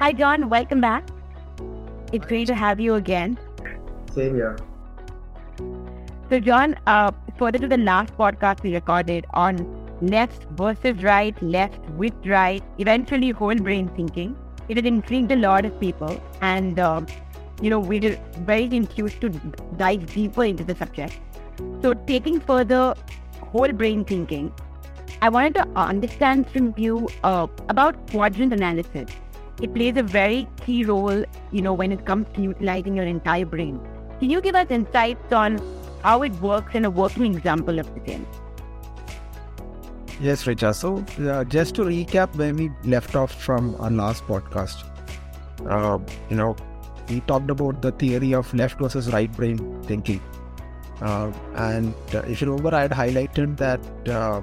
Hi, John. Welcome back. It's great to have you again. Same here. So, John, uh, further to the last podcast we recorded on left versus right, left with right, eventually whole brain thinking, it had intrigued a lot of people. And, uh, you know, we were very enthused to dive deeper into the subject. So, taking further whole brain thinking, I wanted to understand from you uh, about quadrant analysis. It plays a very key role, you know, when it comes to utilizing your entire brain. Can you give us insights on how it works and a working example of the same? Yes, Richa. So, uh, just to recap where we left off from our last podcast, uh, you know, we talked about the theory of left versus right brain thinking. Uh, and uh, if you remember, I had highlighted that uh,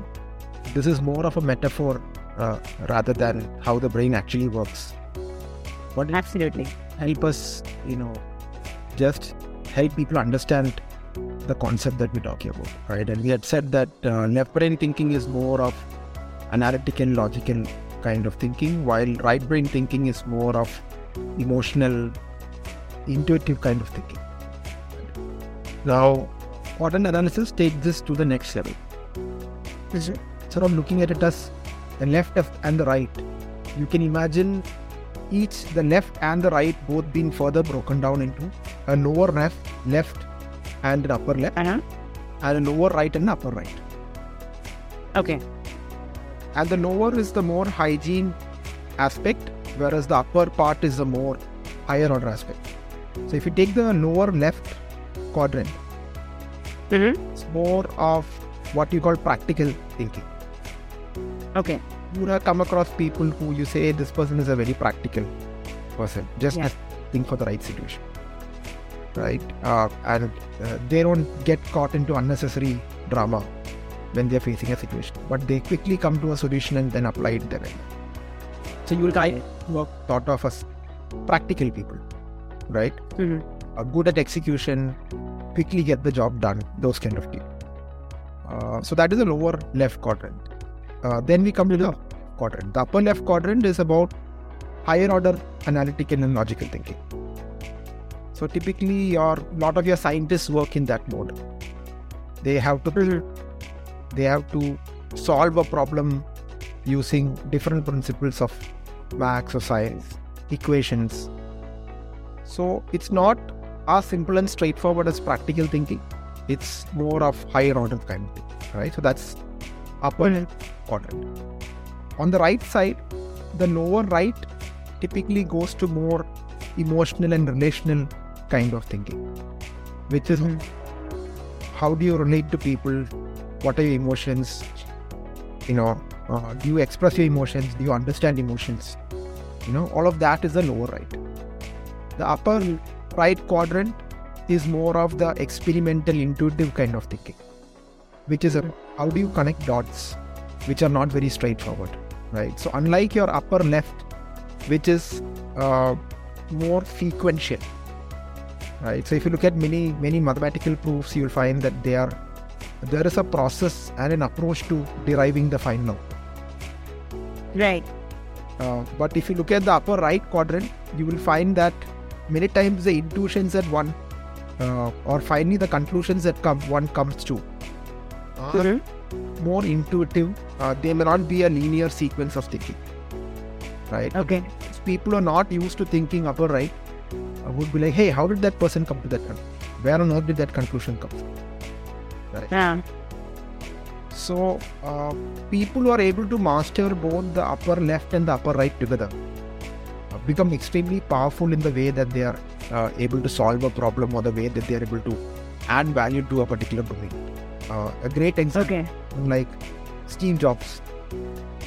this is more of a metaphor uh, rather than how the brain actually works. But absolutely help us, you know, just help people understand the concept that we're talking about, right? And we had said that uh, left brain thinking is more of analytical, logical kind of thinking, while right brain thinking is more of emotional, intuitive kind of thinking. Now, quadrant analysis takes this to the next level. Instead of looking at it as the left and the right, you can imagine each the left and the right both being further broken down into a lower left, left and an upper left, uh-huh. and a lower right and upper right. Okay. And the lower is the more hygiene aspect, whereas the upper part is the more higher order aspect. So if you take the lower left quadrant, mm-hmm. it's more of what you call practical thinking. Okay. You have come across people who you say this person is a very practical person, just yeah. think for the right situation right? Uh, and uh, they don't get caught into unnecessary drama when they're facing a situation, but they quickly come to a solution and then apply it there. So you will kind of thought of as practical people, right? Mm-hmm. Uh, good at execution, quickly get the job done, those kind of people. Uh, so that is the lower left quadrant. Uh, then we come to the quadrant. The upper left quadrant is about higher order analytical and logical thinking. So typically, your lot of your scientists work in that mode. They have to they have to solve a problem using different principles of maths or science, equations. So it's not as simple and straightforward as practical thinking. It's more of higher order kind of thing, right? So that's upper quadrant. On the right side, the lower right typically goes to more emotional and relational kind of thinking, which is how do you relate to people? What are your emotions? You know, uh, do you express your emotions? Do you understand emotions? You know, all of that is the lower right. The upper right quadrant is more of the experimental, intuitive kind of thinking, which is a, how do you connect dots, which are not very straightforward, right? So, unlike your upper left, which is uh, more sequential, right? So if you look at many many mathematical proofs, you'll find that they are there is a process and an approach to deriving the final. Right. Uh, but if you look at the upper right quadrant, you will find that many times the intuitions that one uh, or finally the conclusions that come one comes to are mm-hmm. more intuitive. Uh, they may not be a linear sequence of thinking. Right. Okay. People are not used to thinking upper right I would be like, hey, how did that person come to that conclusion? Where on earth did that conclusion come from? Right. Yeah. So, uh, people who are able to master both the upper left and the upper right together uh, become extremely powerful in the way that they are uh, able to solve a problem or the way that they are able to add value to a particular domain. Uh, a great example, okay. like Steve Jobs.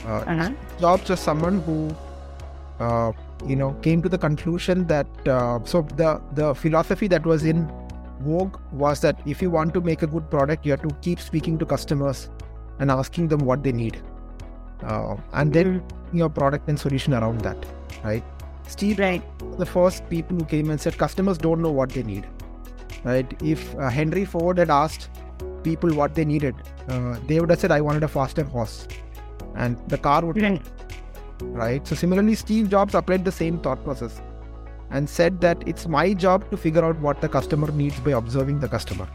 Uh, uh-huh. Jobs was someone who uh, you know came to the conclusion that uh, so the the philosophy that was in vogue was that if you want to make a good product you have to keep speaking to customers and asking them what they need uh, and then mm-hmm. your product and solution around that right steve right the first people who came and said customers don't know what they need right if uh, henry ford had asked people what they needed uh, they would have said i wanted a faster horse and the car would right? So similarly, Steve Jobs applied the same thought process and said that it's my job to figure out what the customer needs by observing the customer,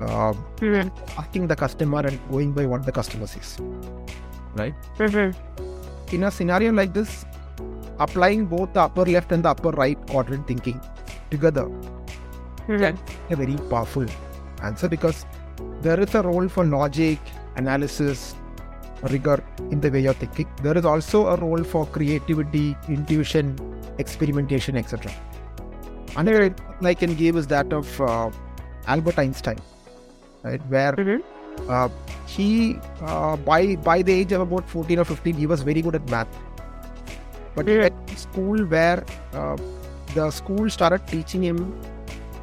uh, Mhm. asking the customer and going by what the customer says, right? Mhm. In a scenario like this, applying both the upper left and the upper right quadrant thinking together Mhm. a very powerful answer because there is a role for logic, analysis, rigor in the way you're thinking. There is also a role for creativity, intuition, experimentation, etc. Another example I can give is that of uh, Albert Einstein, right? Where Mhm. uh, he, uh, by by the age of about 14 or 15, he was very good at math. But he Mhm. went to school where uh, the school started teaching him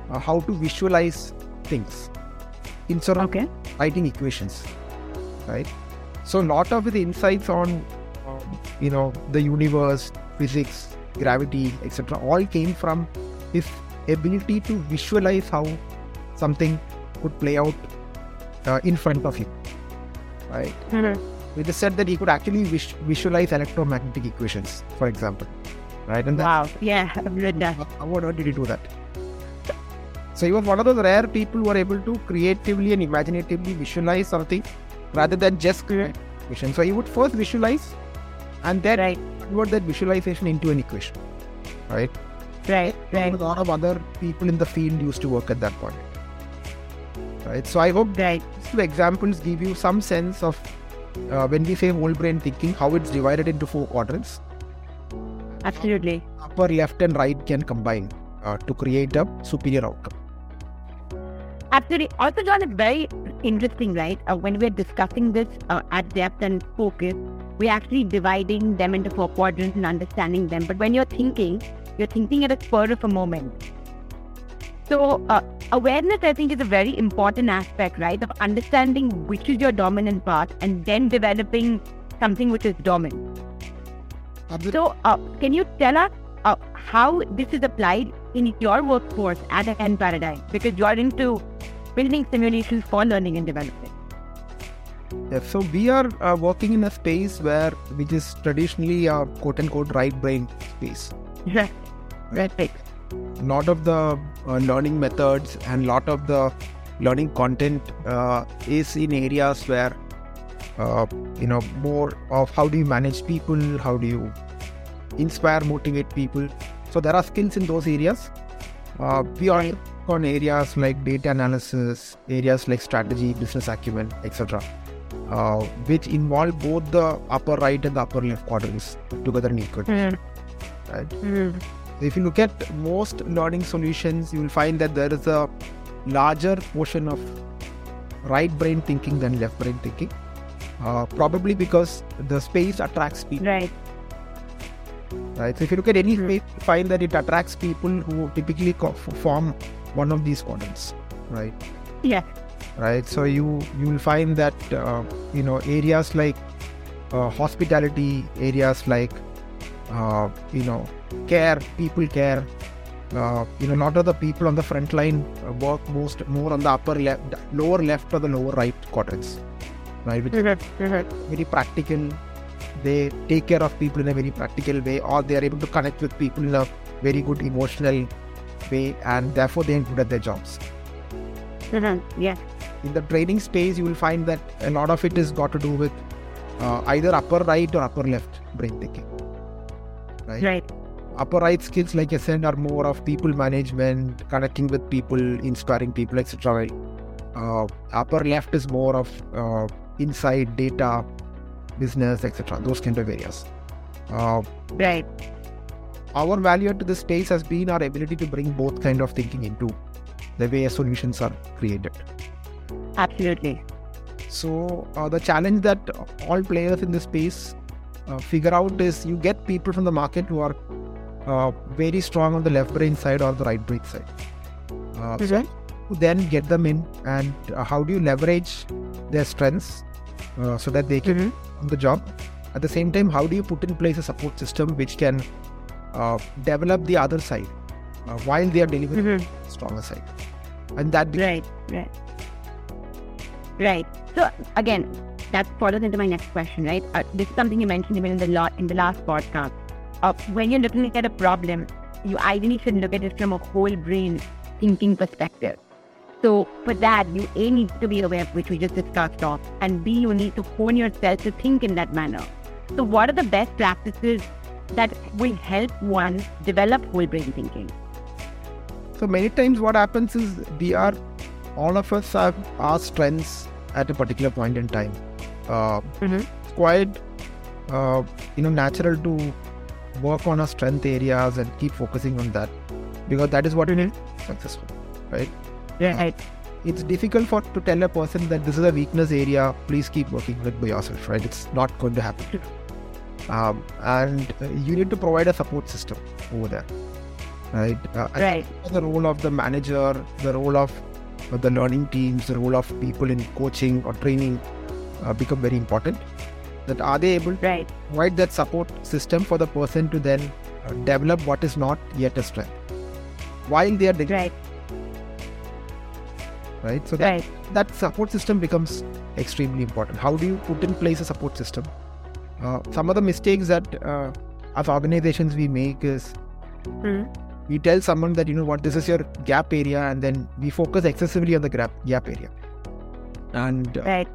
uh, how to visualize things instead of Okay. writing equations, right? So, a lot of the insights on, you know, the universe, physics, gravity, etc., all came from his ability to visualize how something could play out uh, in front of him, right? Mhm. It is said that he could actually vis- visualize electromagnetic equations, for example, right? And that, Wow. Yeah, I've read that. how how did he do that? So he was one of those rare people who are able to creatively and imaginatively visualize something rather than just create equation. So he would first visualize and then Right. convert that visualization into an equation. Right? Right. Right. A lot of other people in the field used to work at that point. Right. So I hope Right. these two examples give you some sense of uh, when we say whole brain thinking, how it's divided into four quadrants. Absolutely. Upper left and right can combine uh, to create a superior outcome. Absolutely. Also, John, it's very interesting, right? Uh, when we're discussing this uh, at depth and focus, we're actually dividing them into four quadrants and understanding them. But when you're thinking, you're thinking at a spur of a moment. So, uh, awareness, I think, is a very important aspect, right? Of understanding which is your dominant part and then developing something which is dominant. So, uh, can you tell us uh, how this is applied in your workforce at Enparadigm? Because you're into building simulations for learning and development. Yeah, so we are uh, working in a space where which is traditionally a quote unquote right brain space. Right. Right. Right. lot of the uh, learning methods and lot of the learning content uh, is in areas where uh, you know more of how do you manage people how do you inspire motivate people so there are skills in those areas uh, we are on areas like data analysis areas like strategy business acumen etc uh, which involve both the upper right and the upper left quadrants together in equal Mm. right Mm. if you look at most learning solutions, you will find that there is a larger portion of right brain thinking than left brain thinking. Uh, probably because the space attracts people, Right. right? So if you look at any Hmm. space, you find that it attracts people who typically form one of these quadrants, right? Yeah. Right. So you you will find that uh, you know areas like uh, hospitality, areas like uh, you know care, people care. Uh, you know, not of the people on the front line work most more on the upper left, lower left or the lower right quadrants, right? Which Mhm. Mhm. very practical. They take care of people in a very practical way, or they are able to connect with people in a very good emotional and therefore they are good at their jobs. Mhm. Yeah. In the training space, you will find that a lot of it is got to do with uh, either upper right or upper left brain thinking. Right? Right. Upper right skills, like I said, are more of people management, connecting with people, inspiring people, etc. Uh, upper left is more of uh, insight, data, business, etc. Those kind of areas. Uh, Right. Our value to this space has been our ability to bring both kind of thinking into the way solutions are created. Absolutely. So uh, the challenge that all players in this space uh, figure out is you get people from the market who are uh, very strong on the left brain side or the right brain side. Uh, so Mhm. then get them in, and uh, how do you leverage their strengths uh, so that they can on the job? At the same time, how do you put in place a support system which can uh, develop the other side uh, while they are delivering Mhm. stronger side? And that be- Right. Right. Right. So again, that follows into my next question, right? Uh, this is something you mentioned even in the lot in the last podcast. Uh, when you're looking at a problem, you ideally should look at it from a whole brain thinking perspective. So for that, you A need to be aware, of which we just discussed off, and B you need to hone yourself to think in that manner. So what are the best practices that will help one develop whole brain thinking? So many times what happens is we are all of us have our strengths at a particular point in time. Uh, mm-hmm. It's quite uh, you know natural to work on our strength areas and keep focusing on that because that is what you need successful, right? Yeah. Right. It's difficult for to tell a person that this is a weakness area. Please keep working with by yourself, right? It's not going to happen. Um, and uh, you need to provide a support system over there, right? Uh, right. The role of the manager, the role of the learning teams, the role of people in coaching or training uh, become very important. That are they able right. to provide that support system for the person to then uh, develop what is not yet a strength while they are right. Right. So that, right. that support system becomes extremely important. How do you put in place a support system? Uh, some of the mistakes that uh, as organizations we make is mm we tell someone that you know what this is your gap area and then we focus excessively on the gap gap area and uh, right.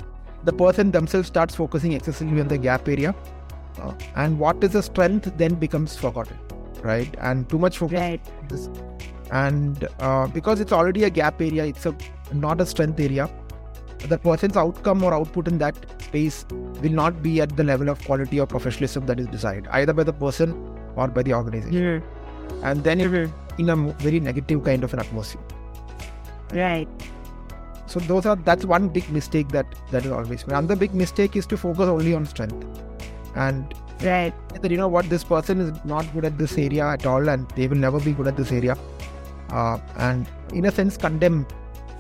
the person themselves starts focusing excessively on the gap area uh, and what is the strength then becomes forgotten right and too much focus right. and uh, because it's already a gap area it's a not a strength area the person's outcome or output in that space will not be at the level of quality or professionalism that is desired either by the person or by the organization and then in a very negative kind of an atmosphere. Right. So those are that's one big mistake that that is always made. Another big mistake is to focus only on strength, and right that you know what this person is not good at this area at all, and they will never be good at this area, uh, and in a sense condemn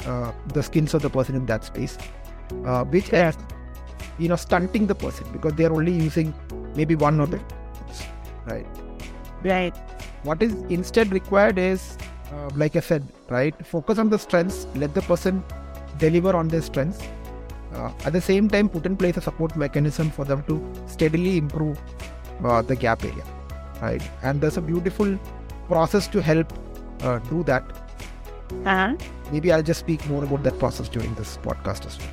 uh, the skills of the person in that space, uh, which is you know stunting the person because they are only using maybe one or two, right? Right. What is instead required is, uh, like I said, right, focus on the strengths, let the person deliver on their strengths. Uh, at the same time, put in place a support mechanism for them to steadily improve uh, the gap area, right? And there's a beautiful process to help uh, do that. Uh-huh. Maybe I'll just speak more about that process during this podcast as well.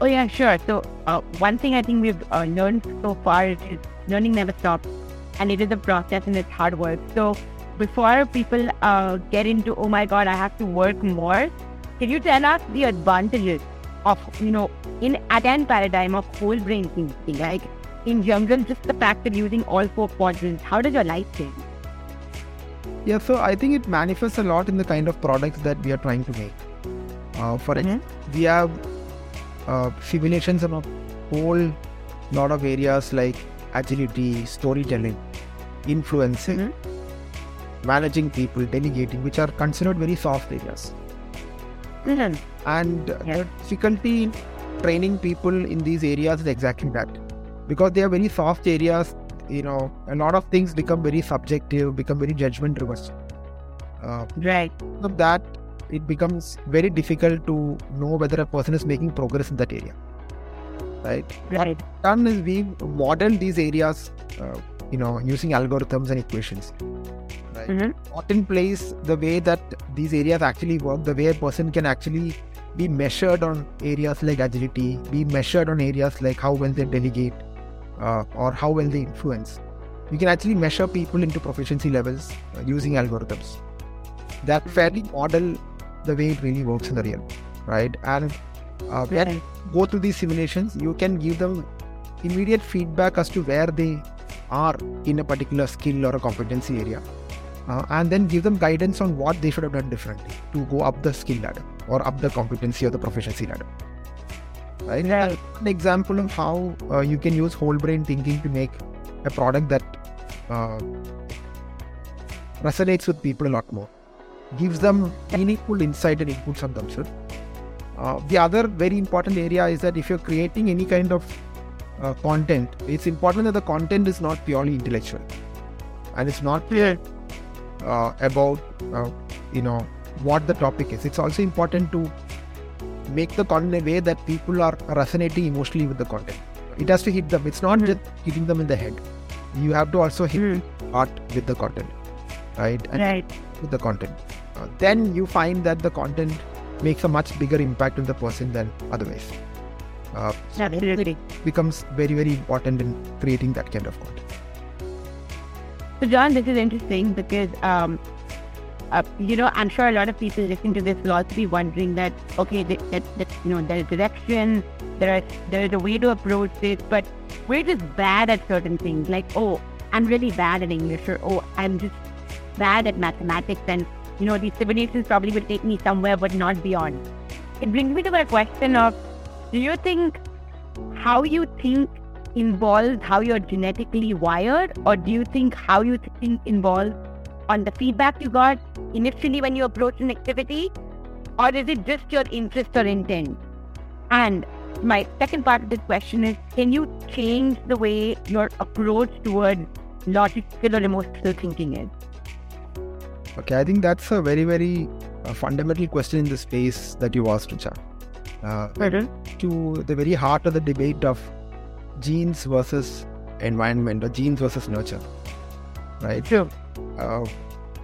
Oh yeah, sure. So uh, one thing I think we've uh, learned so far is learning never stops and it is a process and it's hard work. So before people uh, get into, oh my God, I have to work more, can you tell us the advantages of, you know, in Attain paradigm of whole brain thinking, like in general, just the fact of using all four quadrants, how does your life change? Yeah, so I think it manifests a lot in the kind of products that we are trying to make. Uh, for mm-hmm. we have uh, simulations in a whole lot of areas like agility, storytelling, influencing, mm-hmm. managing people, delegating, which are considered very soft areas. Mm-hmm. And yeah. the difficulty in training people in these areas is exactly that. Because they are very soft areas, you know, a lot of things become very subjective, become very judgment driven. Uh, right. Of that, it becomes very difficult to know whether a person is making progress in that area right? Right. Done is we model these areas, uh, you know, using algorithms and equations. Right. Mm-hmm. Put in place the way that these areas actually work, the way a person can actually be measured on areas like agility, be measured on areas like how well they delegate, uh, or how well they influence. You can actually measure people into proficiency levels uh, using algorithms. That fairly model the way it really works in the real, world. right? And uh, when go through these simulations, you can give them immediate feedback as to where they are in a particular skill or a competency area. Uh, and then give them guidance on what they should have done differently to go up the skill ladder or up the competency or the proficiency ladder. Right? right. An example of how uh, you can use whole brain thinking to make a product that uh, resonates with people a lot more, gives them meaningful insight and inputs on themselves, uh, the other very important area is that if you're creating any kind of uh, content, it's important that the content is not purely intellectual and it's not yeah. uh, about uh, you know what the topic is. It's also important to make the content in a way that people are resonating emotionally with the content. It has to hit them. It's not just hitting them in the head. You have to also hit Mm. heart with the content, right? And Right. with the content. Uh, then you find that the content makes a much bigger impact on the person than otherwise. Uh, Absolutely. becomes very very important in creating that kind of content. So, John, this is interesting because, um, uh, you know, I'm sure a lot of people listening to this will also be wondering that, okay, that, that, that you know, there is direction, there is there is a way to approach this, but we're just bad at certain things. Like, oh, I'm really bad at English, or oh, I'm just bad at mathematics, and you know, these simulations probably will take me somewhere, but not beyond. It brings me to my question of, do you think how you think involves how you're genetically wired, or do you think how you think involves on the feedback you got initially when you approached an activity, or is it just your interest or intent? And my second part of this question is can you change the way your approach towards logical or emotional thinking is? Okay, I think that's a very very uh, fundamental question in the space that you asked, Richa. Uh, to the very heart of the debate of genes versus environment or genes versus nurture, right? True. Uh,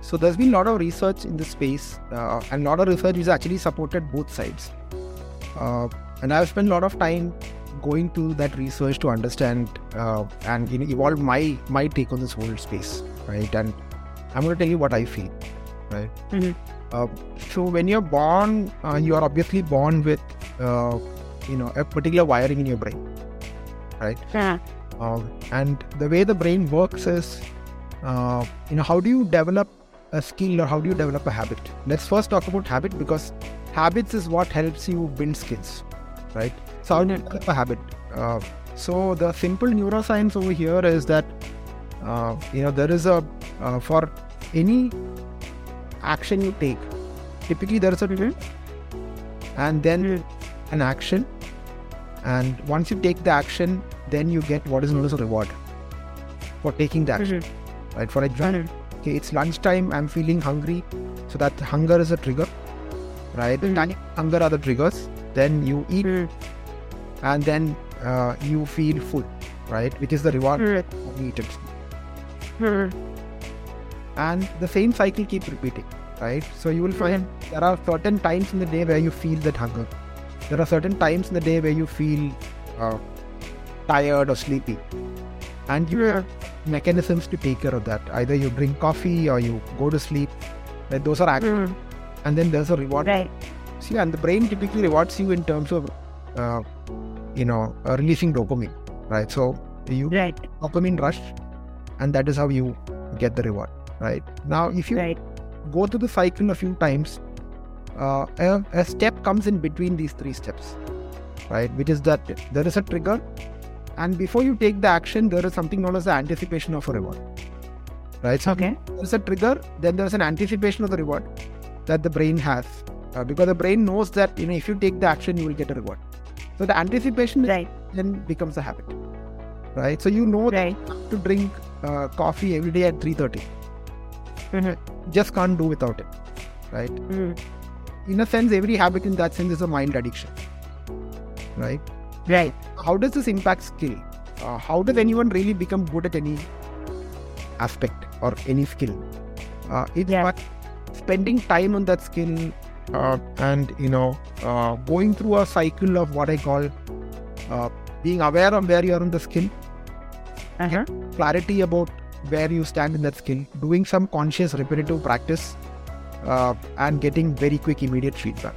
so there's been a lot of research in this space, uh, and a lot of research is actually supported both sides. Uh, and I've spent a lot of time going to that research to understand uh, and you know, evolve my my take on this whole space, right? And I'm going to tell you what I feel, right? Mhm. Uh, so when you're born, uh, you are obviously born with uh, you know a particular wiring in your brain, right? Yeah. Um, and the way the brain works is, uh, you know, how do you develop a skill or how do you develop a habit? Let's first talk about habit because habits is what helps you build skills, right? So how do you develop a habit? Uh, so the simple neuroscience over here is that, uh, you know, there is a uh, for any action you take, typically there is a Mhm. and then Mhm. an action and once you take the action then you get what is known as a reward for taking the action right for example okay it's lunchtime i'm feeling hungry so that hunger is a trigger right. Tiny hunger are the triggers then you eat Mhm. and then uh, you feel full right which is the reward of eating Mhm. and the same cycle keeps repeating right? So you will find there are certain times in the day where you feel that hunger. There are certain times in the day where you feel uh, tired or sleepy. And you mechanisms to take care of that either you drink coffee or you go to sleep right? those are actions Mhm. and then there's a reward Right. see and the brain typically rewards you in terms of uh, you know uh, releasing dopamine right so you Right. dopamine rush and that is how you get the reward right now if you Right. go through the cycle a few times uh, a, a step comes in between these three steps right which is that there is a trigger and before you take the action there is something known as the anticipation of a reward. Right so Okay. there is a trigger then there is an anticipation of the reward that the brain has. Uh, because the brain knows that you know if you take the action you will get a reward. So the anticipation Right. then becomes a habit. Right? So you know Right. to drink uh, coffee every day at 3.30 Mhm. just can't do without it. Right? Mhm. in a sense every habit in that sense is a mild addiction. Right Right. how does this impact skill uh, how does anyone really become good at any aspect or any skill uh, it's Yeah. spending time on that skill uh, and you know uh, going through a cycle of what i call uh, being aware of where you are on the skill Uh-huh. clarity about where you stand in that skill, doing some conscious repetitive practice, uh, and getting very quick immediate feedback.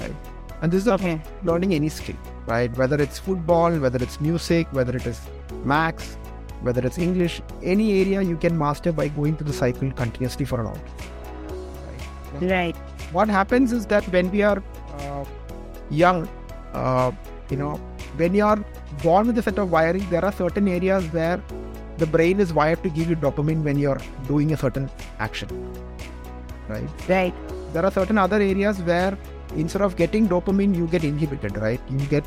Right, and this is Okay. learning any skill, right? Whether it's football, whether it's music, whether it is maths, whether it's English, any area you can master by going through the cycle continuously for a long. Right. Right. What happens is that when we are uh, young, uh, you know, when you are born with a set of wiring, there are certain areas where the brain is wired to give you dopamine when you're doing a certain action. Right? Right. There are certain other areas where instead of getting dopamine, you get inhibited, right? You get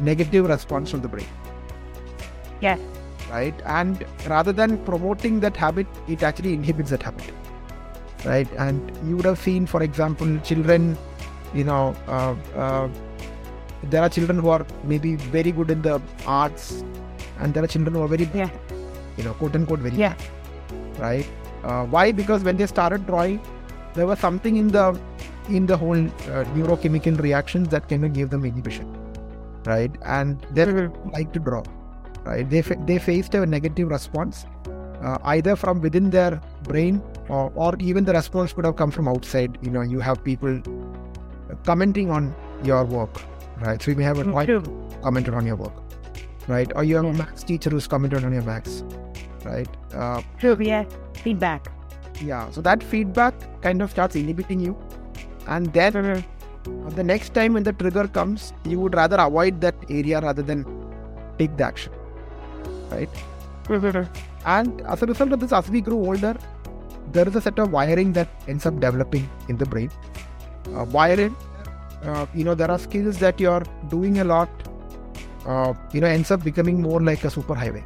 negative response from the brain. Yes. Right? And rather than promoting that habit, it actually inhibits that habit. Right? And you would have seen, for example, children you know, uh, uh, there are children who are maybe very good in the arts, and there are children who are very, Yeah. you know, quote unquote, very Yeah. right? Uh, why? Because when they started drawing, there was something in the in the whole uh, neurochemical reactions that kind of gave them inhibition, right? And they Mhm. like to draw, right? They fa- they faced a negative response, uh, either from within their brain or or even the response could have come from outside. You know, you have people commenting on your work, right? So you may have a drawing True. commented on your work, right? Or you have a Yeah. maths teacher who's commented on your maths, right? Uh, True. Yeah. Feedback. yeah, so that feedback kind of starts inhibiting you, and then the next time when the trigger comes, you would rather avoid that area rather than take the action, right? And as a result of this, as we grow older, there is a set of wiring that ends up developing in the brain. Uh, wiring, uh, you know, there are skills that you're doing a lot, uh, you know, ends up becoming more like a superhighway,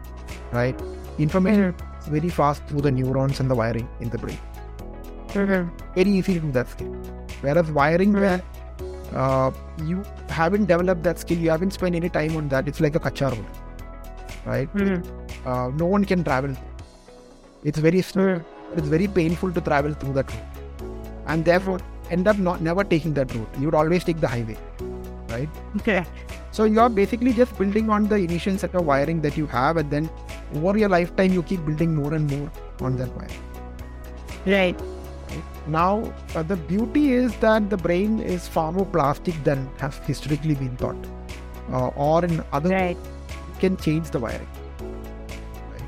right? Information very fast through the neurons and the wiring in the brain. Very easy to do that skill. Whereas wiring, where uh, you haven't developed that skill, you haven't spent any time on that, it's like a kacha road, right? Mhm. Uh, no one can travel. It's very Mhm. it's very painful to travel through that route and therefore end up not never taking that route you would always take the highway right Okay. so you're basically just building on the initial set of wiring that you have and then over your lifetime you keep building more and more on that wire Right. Now uh, the beauty is that the brain is far more plastic than has historically been thought. Uh, or in other Right. you can change the wiring.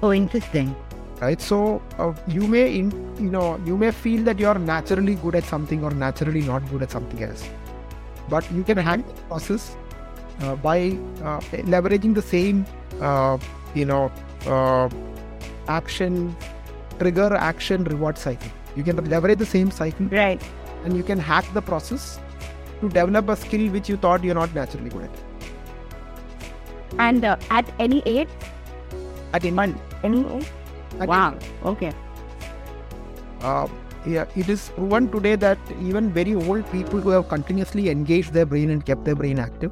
Oh, interesting. right so uh, you may in you know you may feel that you're naturally good at something or naturally not good at something else. But you can hack the process uh, by uh, leveraging the same uh, you know uh, action trigger action reward cycle you can leverage the same cycle Right. and you can hack the process to develop a skill which you thought you're not naturally good at And uh, at any age, at any, any age. at Wow. Okay. Uh, yeah, it is proven today that even very old people who have continuously engaged their brain and kept their brain active,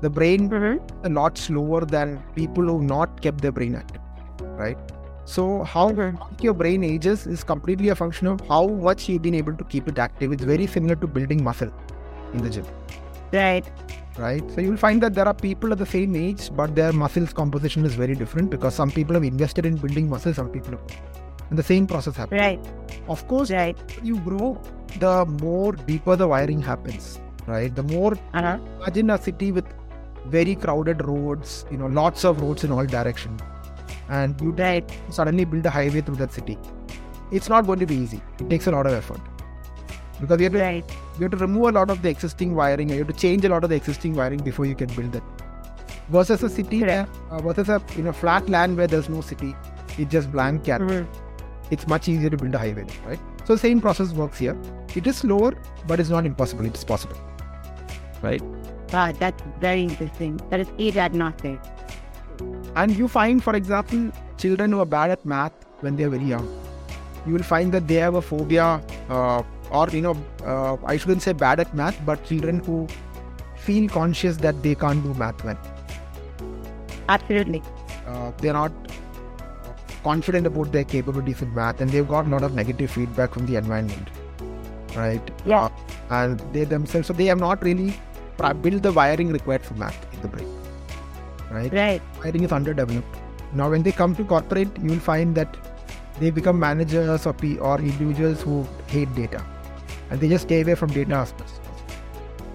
the brain Mhm. a lot slower than people who not kept their brain active, right? So how your brain ages is completely a function of how much you've been able to keep it active. It's very similar to building muscle in the gym, Right. right? So you'll find that there are people at the same age, but their muscles composition is very different because some people have invested in building muscle, some people have. And the same process happens. Right. Of course, Right. you grow, the more deeper the wiring happens, right? The more Uh huh. imagine a city with very crowded roads, you know, lots of roads in all directions, and you Right. suddenly build a highway through that city. It's not going to be easy. It takes a lot of effort because you have, to, Right. you have to remove a lot of the existing wiring. You have to change a lot of the existing wiring before you can build that. Versus a city where, uh, versus a you know flat land where there's no city, it's just blank canvas Mhm. it's much easier to build a highway, right? So the same process works here. It is slower, but it's not impossible. It is possible, right? Wow, that's very interesting. That is age agnostic. And you find, for example, children who are bad at math when they are very young, you will find that they have a phobia, uh, or you know, uh, I shouldn't say bad at math, but children who feel conscious that they can't do math well. Absolutely. Uh, they're not confident about their capabilities in math, and they've got a lot of negative feedback from the environment, right? Yeah. Uh, and they themselves, so they have not really built the wiring required for math in the brain, right? Right. Wiring is underdeveloped. Now, when they come to corporate, you will find that they become managers or, P- or individuals who hate data, and they just stay away from data as much as possible,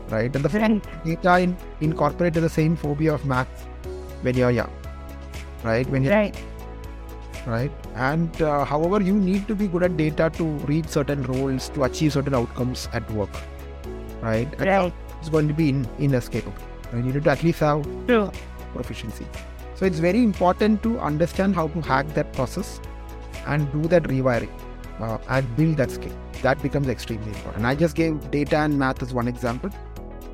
right? And the Right. data in, in corporate is the same phobia of maths when you're young, right? When you're Right. right? And uh, however, you need to be good at data to reach certain roles to achieve certain outcomes at work, right? And Right. It's going to be in, inescapable. You need to at least have True. Proficiency. So it's very important to understand how to hack that process and do that rewiring uh, and build that skill. That becomes extremely important. I just gave data and math as one example,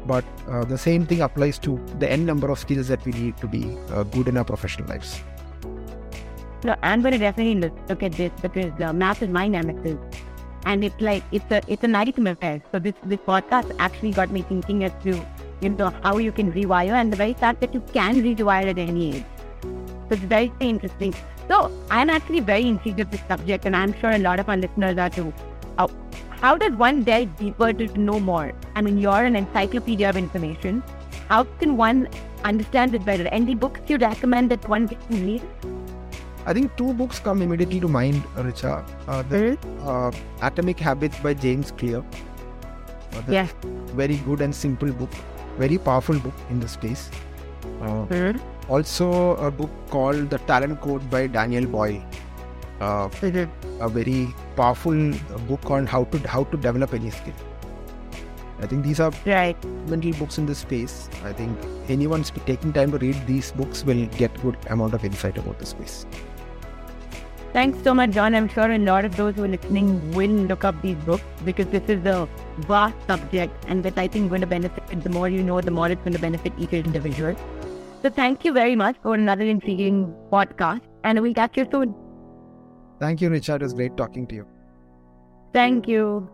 but uh, the same thing applies to the n number of skills that we need to be uh, good in our professional lives. No, I'm going to definitely look, at this because math is my nemesis. and it's like it's a it's a affair. So this this podcast actually got me thinking as to you know how you can rewire and the very fact that you can rewire at any age. So it's very interesting. So I'm actually very intrigued with this subject, and I'm sure a lot of our listeners are too. Uh, how does one delve deeper to know more? I mean, you're an encyclopedia of information. How can one understand it better? Any books you recommend that one can read? I think two books come immediately to mind, Richa. Uh, the Mm-hmm. uh, Atomic Habits by James Clear. Uh, Yeah. Very good and simple book. Very powerful book in this space. Uh, Mhm. also, a book called The Talent Code by Daniel Coyle. Uh, a very powerful book on how to how to develop any skill. I think these are Right. mental books in this space. I think anyone taking time to read these books will get good amount of insight about the space. Thanks so much, John. I'm sure a lot of those who are listening will look up these books because this is a vast subject and that I think going to benefit the more you know, the more it's going to benefit each individual. So thank you very much for another intriguing podcast and we'll catch you soon. Thank you, Richa. It was great talking to you. Thank you.